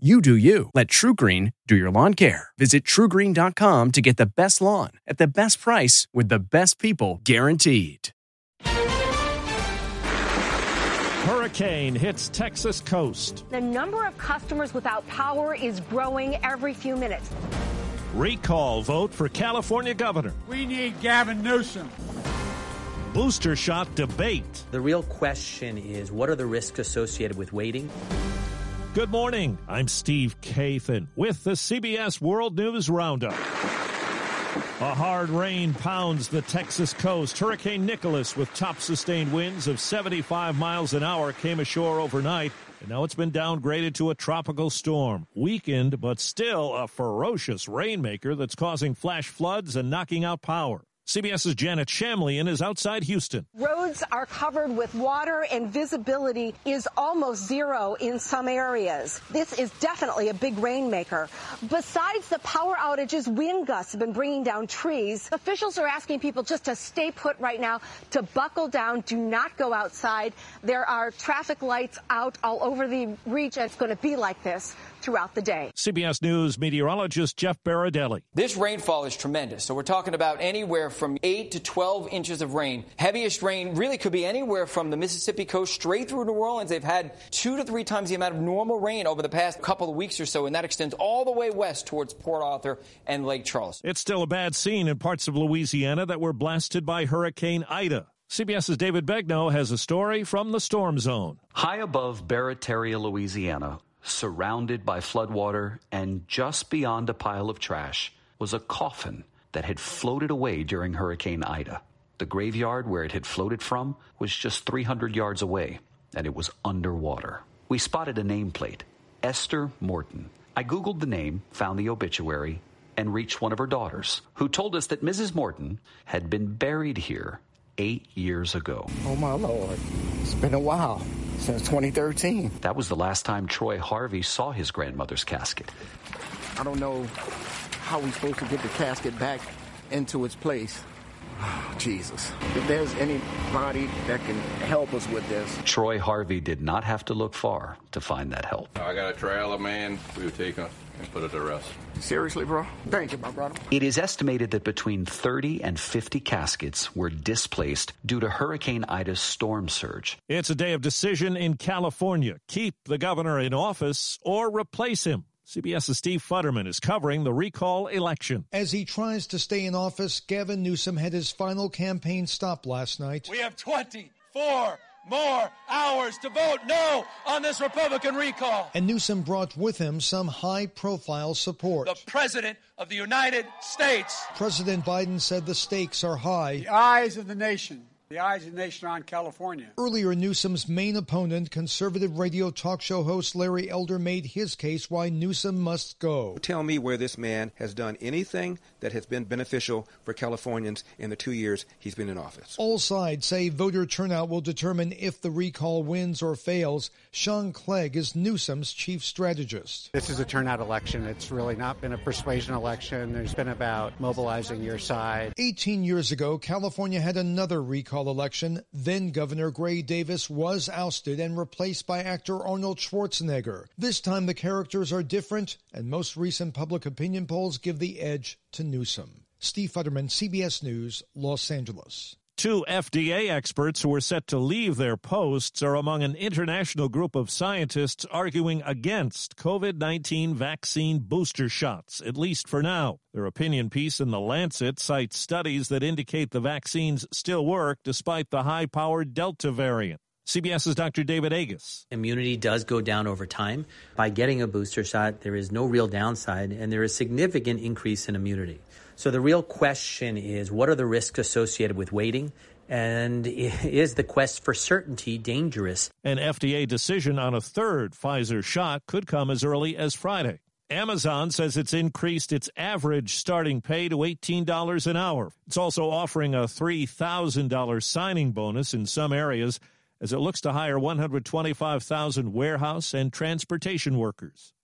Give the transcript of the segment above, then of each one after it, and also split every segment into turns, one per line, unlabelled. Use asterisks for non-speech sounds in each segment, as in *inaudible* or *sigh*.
You do you. Let TruGreen do your lawn care. Visit trugreen.com to get the best lawn at the best price with the best people guaranteed.
Hurricane hits Texas coast.
The number of customers without power is growing every few minutes.
Recall vote for California governor.
We need Gavin Newsom.
Booster shot debate.
The real question is what are the risks associated with waiting?
Good morning. I'm Steve Kathan with the CBS World News Roundup. A hard rain pounds the Texas coast. Hurricane Nicholas, with top sustained winds of 75 miles an hour, came ashore overnight, and now it's been downgraded to a tropical storm. Weakened, but still a ferocious rainmaker that's causing flash floods and knocking out power. CBS's Janet Shamlian is outside Houston.
Roads are covered with water and visibility is almost zero in some areas. This is definitely a big rainmaker. Besides the power outages, wind gusts have been bringing down trees. Officials are asking people just to stay put right now, to buckle down, do not go outside. There are traffic lights out all over the region. It's going to be like this throughout the day.
CBS News meteorologist Jeff Berardelli.
This rainfall is tremendous. So we're talking about anywhere from 8 to 12 inches of rain. Heaviest rain really could be anywhere from the Mississippi coast straight through New Orleans. They've had two to three times the amount of normal rain over the past couple of weeks or so, and that extends all the way west towards Port Arthur and Lake Charles.
It's still a bad scene in parts of Louisiana that were blasted by Hurricane Ida. CBS's David Begnaud has a story from the storm zone.
High above Barataria, Louisiana, surrounded by floodwater and just beyond a pile of trash was a coffin that had floated away during Hurricane Ida. The graveyard where it had floated from was just 300 yards away, and it was underwater. We spotted a nameplate Esther Morton. I Googled the name, found the obituary, and reached one of her daughters, who told us that Mrs. Morton had been buried here eight years ago.
Oh, my Lord. It's been a while since 2013.
That was the last time Troy Harvey saw his grandmother's casket.
I don't know how we're supposed to get the casket back into its place. Oh, Jesus. If there's anybody that can help us with this.
Troy Harvey did not have to look far to find that help.
I got a trailer, man. We would take taking and put it to rest.
Seriously, bro? Thank you, my brother.
It is estimated that between 30 and 50 caskets were displaced due to Hurricane Ida's storm surge.
It's a day of decision in California. Keep the governor in office or replace him. CBS's Steve Futterman is covering the recall election.
As he tries to stay in office, Gavin Newsom had his final campaign stop last night.
We have 24 more hours to vote no on this Republican recall.
And Newsom brought with him some high profile support.
The President of the United States.
President Biden said the stakes are high.
The eyes of the nation the eyes of the nation on California.
Earlier, Newsom's main opponent, conservative radio talk show host Larry Elder, made his case why Newsom must go.
Tell me where this man has done anything that has been beneficial for Californians in the two years he's been in office.
All sides say voter turnout will determine if the recall wins or fails. Sean Clegg is Newsom's chief strategist.
This is a turnout election. It's really not been a persuasion election. There's been about mobilizing your side.
18 years ago, California had another recall recall election, then Governor Gray Davis was ousted and replaced by actor Arnold Schwarzenegger. This time the characters are different, and most recent public opinion polls give the edge to Newsom. Steve Futterman, CBS News, Los Angeles.
Two FDA experts who were set to leave their posts are among an international group of scientists arguing against COVID 19 vaccine booster shots, at least for now. Their opinion piece in The Lancet cites studies that indicate the vaccines still work despite the high powered Delta variant. CBS's Dr. David Agus.
Immunity does go down over time. By getting a booster shot, there is no real downside, and there is significant increase in immunity. So the real question is what are the risks associated with waiting? And *laughs* is the quest for certainty dangerous?
An FDA decision on a third Pfizer shot could come as early as Friday. Amazon says it's increased its average starting pay to $18 an hour. It's also offering a $3,000 signing bonus in some areas as it looks to hire 125,000 warehouse and transportation workers.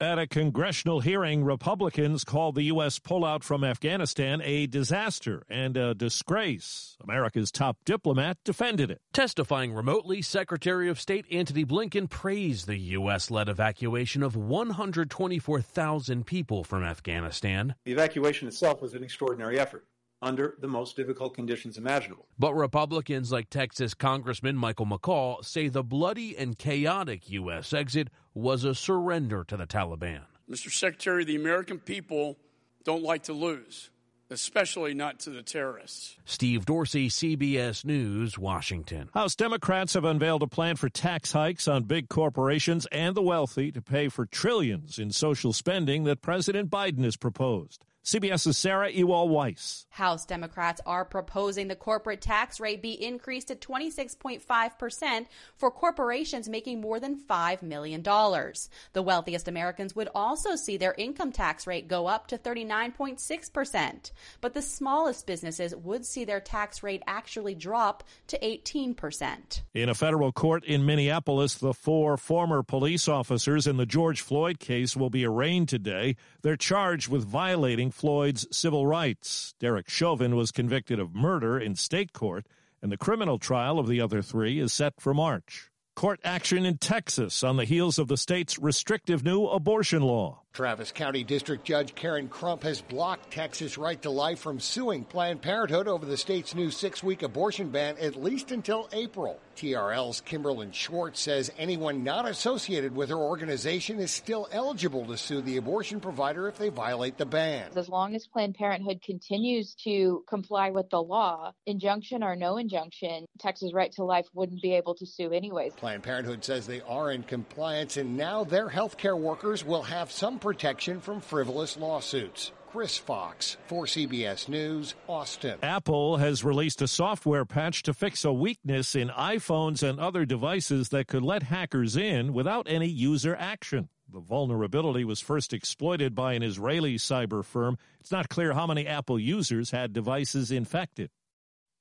At a congressional hearing, Republicans called the U.S. pullout from Afghanistan a disaster and a disgrace. America's top diplomat defended it.
Testifying remotely, Secretary of State Antony Blinken praised the U.S. led evacuation of 124,000 people from Afghanistan.
The evacuation itself was an extraordinary effort under the most difficult conditions imaginable.
But Republicans like Texas Congressman Michael McCaul say the bloody and chaotic U.S. exit was a surrender to the Taliban.
Mr. Secretary, the American people don't like to lose, especially not to the terrorists.
Steve Dorsey, CBS News, Washington.
House Democrats have unveiled a plan for tax hikes on big corporations and the wealthy to pay for trillions in social spending that President Biden has proposed. CBS's Sarah Ewall Weiss.
House Democrats are proposing the corporate tax rate be increased to 26.5% for corporations making more than $5 million. The wealthiest Americans would also see their income tax rate go up to 39.6%, but the smallest businesses would see their tax rate actually drop to 18%.
In a federal court in Minneapolis, the four former police officers in the George Floyd case will be arraigned today. They're charged with violating Floyd's civil rights. Derek Chauvin was convicted of murder in state court, and the criminal trial of the other three is set for March. Court action in Texas on the heels of the state's restrictive new abortion law.
Travis County District Judge Karin Crump has blocked Texas Right to Life from suing Planned Parenthood over the state's new six week abortion ban at least until April. TRL's Kimberlyn Schwartz says anyone not associated with her organization is still eligible to sue the abortion provider if they violate the ban.
As long as Planned Parenthood continues to comply with the law, injunction or no injunction, Texas Right to Life wouldn't be able to sue anyways.
Planned Parenthood says they are in compliance and now their healthcare workers will have some protection from frivolous lawsuits. Chris Fox for CBS News, Austin.
Apple has released a software patch to fix a weakness in iPhones and other devices that could let hackers in without any user action. The vulnerability was first exploited by an Israeli cyber firm. It's not clear how many Apple users had devices infected.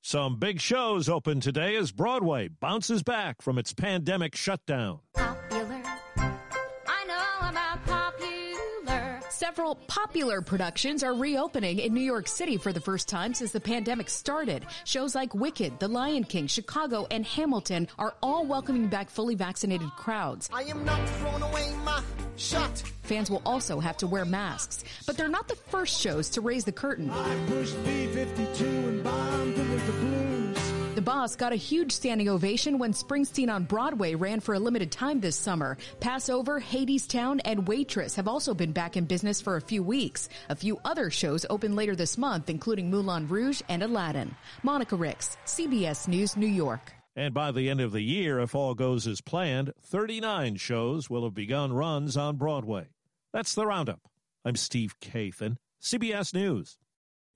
Some big shows open today as Broadway bounces back from its pandemic shutdown.
Several popular productions are reopening in New York City for the first time since the pandemic started. Shows like Wicked, The Lion King, Chicago, and Hamilton are all welcoming back fully vaccinated crowds.
I am not throwing away my shot.
Fans will also have to wear masks, but they're not the first shows to raise the curtain. The The boss got a huge standing ovation when Springsteen on Broadway ran for a limited time this summer. Pass Over, Hadestown, and Waitress have also been back in business for a few weeks. A few other shows open later this month, including Moulin Rouge and Aladdin. Monica Ricks, CBS News, New York.
And by the end of the year, if all goes as planned, 39 shows will have begun runs on Broadway. That's the roundup. I'm Steve Kathan, CBS News.